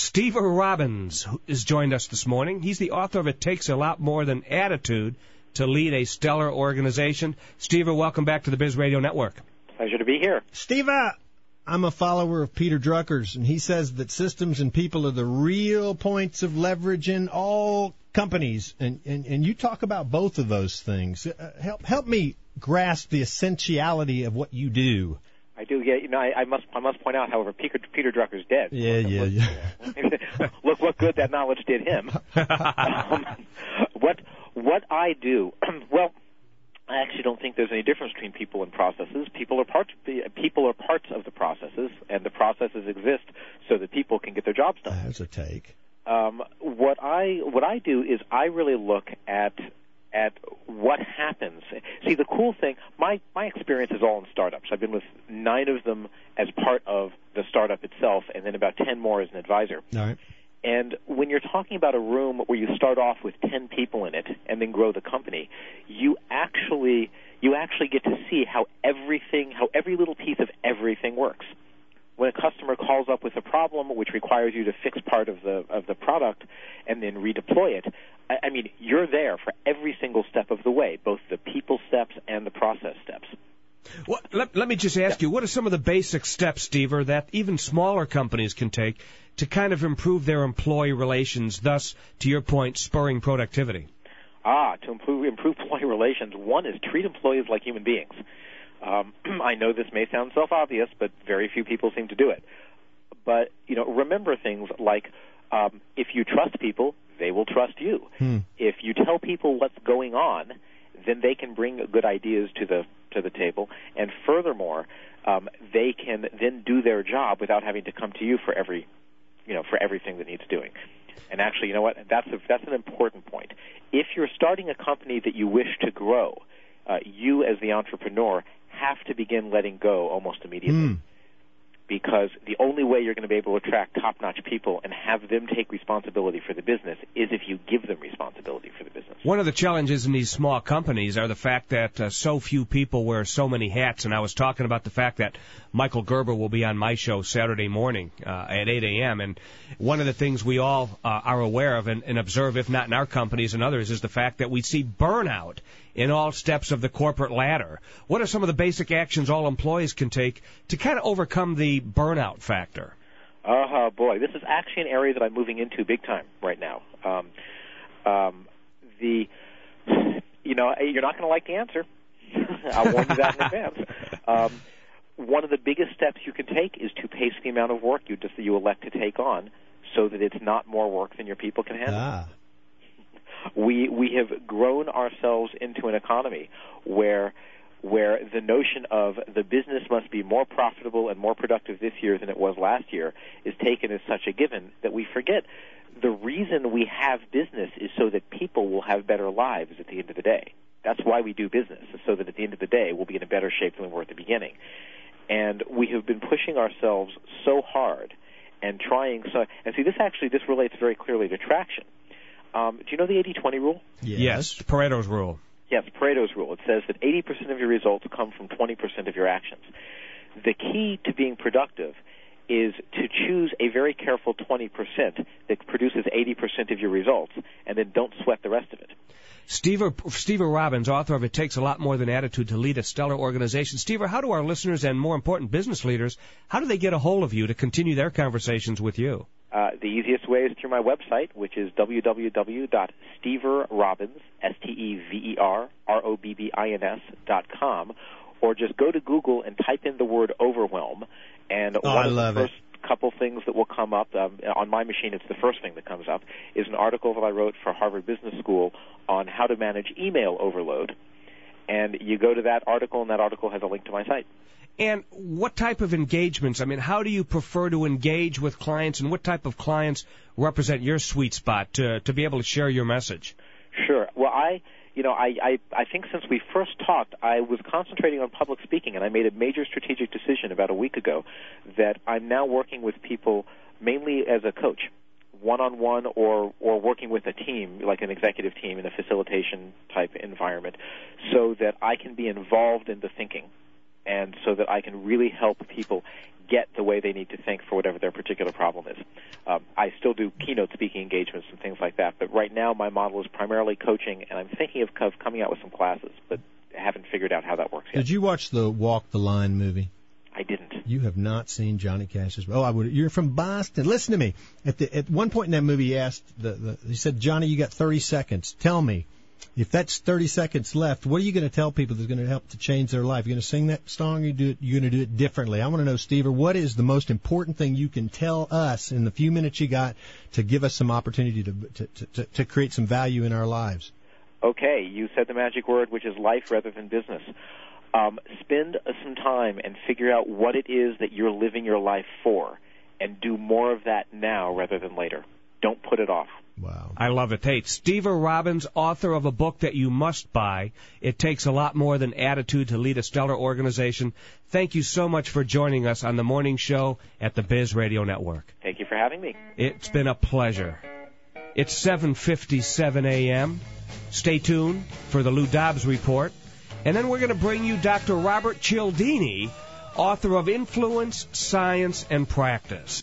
Stever Robbins has joined us this morning. He's the author of It Takes a Lot More Than Attitude to Lead a Stellar Organization. Steve, welcome back to the Biz Radio Network. Pleasure to be here. Steve, I'm a follower of Peter Drucker's, and he says that systems and people are the real points of leverage in all companies. And, and, and you talk about both of those things. Uh, help, help me grasp the essentiality of what you do. Do. Yeah, you know, I, I must I must point out, however, Peter, Peter Drucker's dead. Yeah, yeah, yeah. look what good that knowledge did him. um, what what I do, well, I actually don't think there's any difference between people and processes. People are parts. People are parts of the processes, and the processes exist so that people can get their jobs done. That's a take. Um, what I what I do is I really look at at what happens. See, the cool thing, my, my experience is all in startups. I've been with nine of them as part of the startup itself, and then about 10 more as an advisor. All right. And when you're talking about a room where you start off with 10 people in it and then grow the company, you actually you actually get to see how everything, how every little piece of everything works when a customer calls up with a problem which requires you to fix part of the of the product and then redeploy it, I, I mean you're there for every single step of the way, both the people steps and the process steps. Well, let, let me just ask yeah. you, what are some of the basic steps, Steve, that even smaller companies can take to kind of improve their employee relations, thus, to your point, spurring productivity? Ah, to improve, improve employee relations, one is treat employees like human beings. Um, I know this may sound self-obvious, but very few people seem to do it. But you know, remember things like um, if you trust people, they will trust you. Hmm. If you tell people what's going on, then they can bring good ideas to the to the table. And furthermore, um, they can then do their job without having to come to you for every you know for everything that needs doing. And actually, you know what? That's a, that's an important point. If you're starting a company that you wish to grow, uh, you as the entrepreneur have to begin letting go almost immediately. Mm. Because the only way you're going to be able to attract top notch people and have them take responsibility for the business is if you give them responsibility for the business. One of the challenges in these small companies are the fact that uh, so few people wear so many hats. And I was talking about the fact that Michael Gerber will be on my show Saturday morning uh, at 8 a.m. And one of the things we all uh, are aware of and, and observe, if not in our companies and others, is the fact that we see burnout in all steps of the corporate ladder. What are some of the basic actions all employees can take to kind of overcome the burnout factor? Uh huh, boy, this is actually an area that I'm moving into big time right now. Um, um, the, you know, you're not going to like the answer. I'll warn you that in advance. Um, one of the biggest steps you can take is to pace the amount of work you just you elect to take on, so that it's not more work than your people can handle. Ah we we have grown ourselves into an economy where where the notion of the business must be more profitable and more productive this year than it was last year is taken as such a given that we forget the reason we have business is so that people will have better lives at the end of the day. That's why we do business, so that at the end of the day we'll be in a better shape than we were at the beginning. And we have been pushing ourselves so hard and trying so and see this actually this relates very clearly to traction um, do you know the 80-20 rule? Yes. yes, Pareto's rule. Yes, Pareto's rule. It says that 80% of your results come from 20% of your actions. The key to being productive is to choose a very careful 20% that produces 80% of your results, and then don't sweat the rest of it. Steve, Stever Robbins, author of It Takes a Lot More Than Attitude to Lead a Stellar Organization. Steve, how do our listeners and more important business leaders, how do they get a hold of you to continue their conversations with you? Uh, the easiest way is through my website, which is www.steverrobbins, S-T-E-V-E-R-R-O-B-B-I-N-S dot com, or just go to Google and type in the word overwhelm, and oh, one I of love the first it. couple things that will come up um, on my machine, it's the first thing that comes up, is an article that I wrote for Harvard Business School on how to manage email overload. And you go to that article, and that article has a link to my site. And what type of engagements? I mean, how do you prefer to engage with clients, and what type of clients represent your sweet spot to to be able to share your message? Sure. Well, I you know, I, I, I think since we first talked, I was concentrating on public speaking, and I made a major strategic decision about a week ago that I'm now working with people mainly as a coach, one on one, or or working with a team, like an executive team in a facilitation type environment, so that I can be involved in the thinking and so that I can really help people get the way they need to think for whatever their particular problem is. Um, I still do keynote speaking engagements and things like that, but right now my model is primarily coaching, and I'm thinking of, of coming out with some classes, but haven't figured out how that works yet. Did you watch the Walk the Line movie? I didn't. You have not seen Johnny Cash's. Oh, I would. You're from Boston. Listen to me. At the at one point in that movie, he asked the, the he said, Johnny, you got 30 seconds. Tell me, if that's 30 seconds left, what are you going to tell people that's going to help to change their life? You're going to sing that song, you do it, you're going to do it differently. I want to know, Steve, what is the most important thing you can tell us in the few minutes you got to give us some opportunity to to to, to create some value in our lives? Okay, you said the magic word, which is life rather than business. Um, spend some time and figure out what it is that you're living your life for, and do more of that now rather than later. Don't put it off. Wow. I love it. Hey, Stever Robbins, author of a book that you must buy. It takes a lot more than attitude to lead a stellar organization. Thank you so much for joining us on the morning show at the Biz Radio Network. Thank you for having me. It's been a pleasure. It's 7:57 a.m. Stay tuned for the Lou Dobbs report. And then we're going to bring you Dr. Robert Cialdini, author of Influence, Science, and Practice.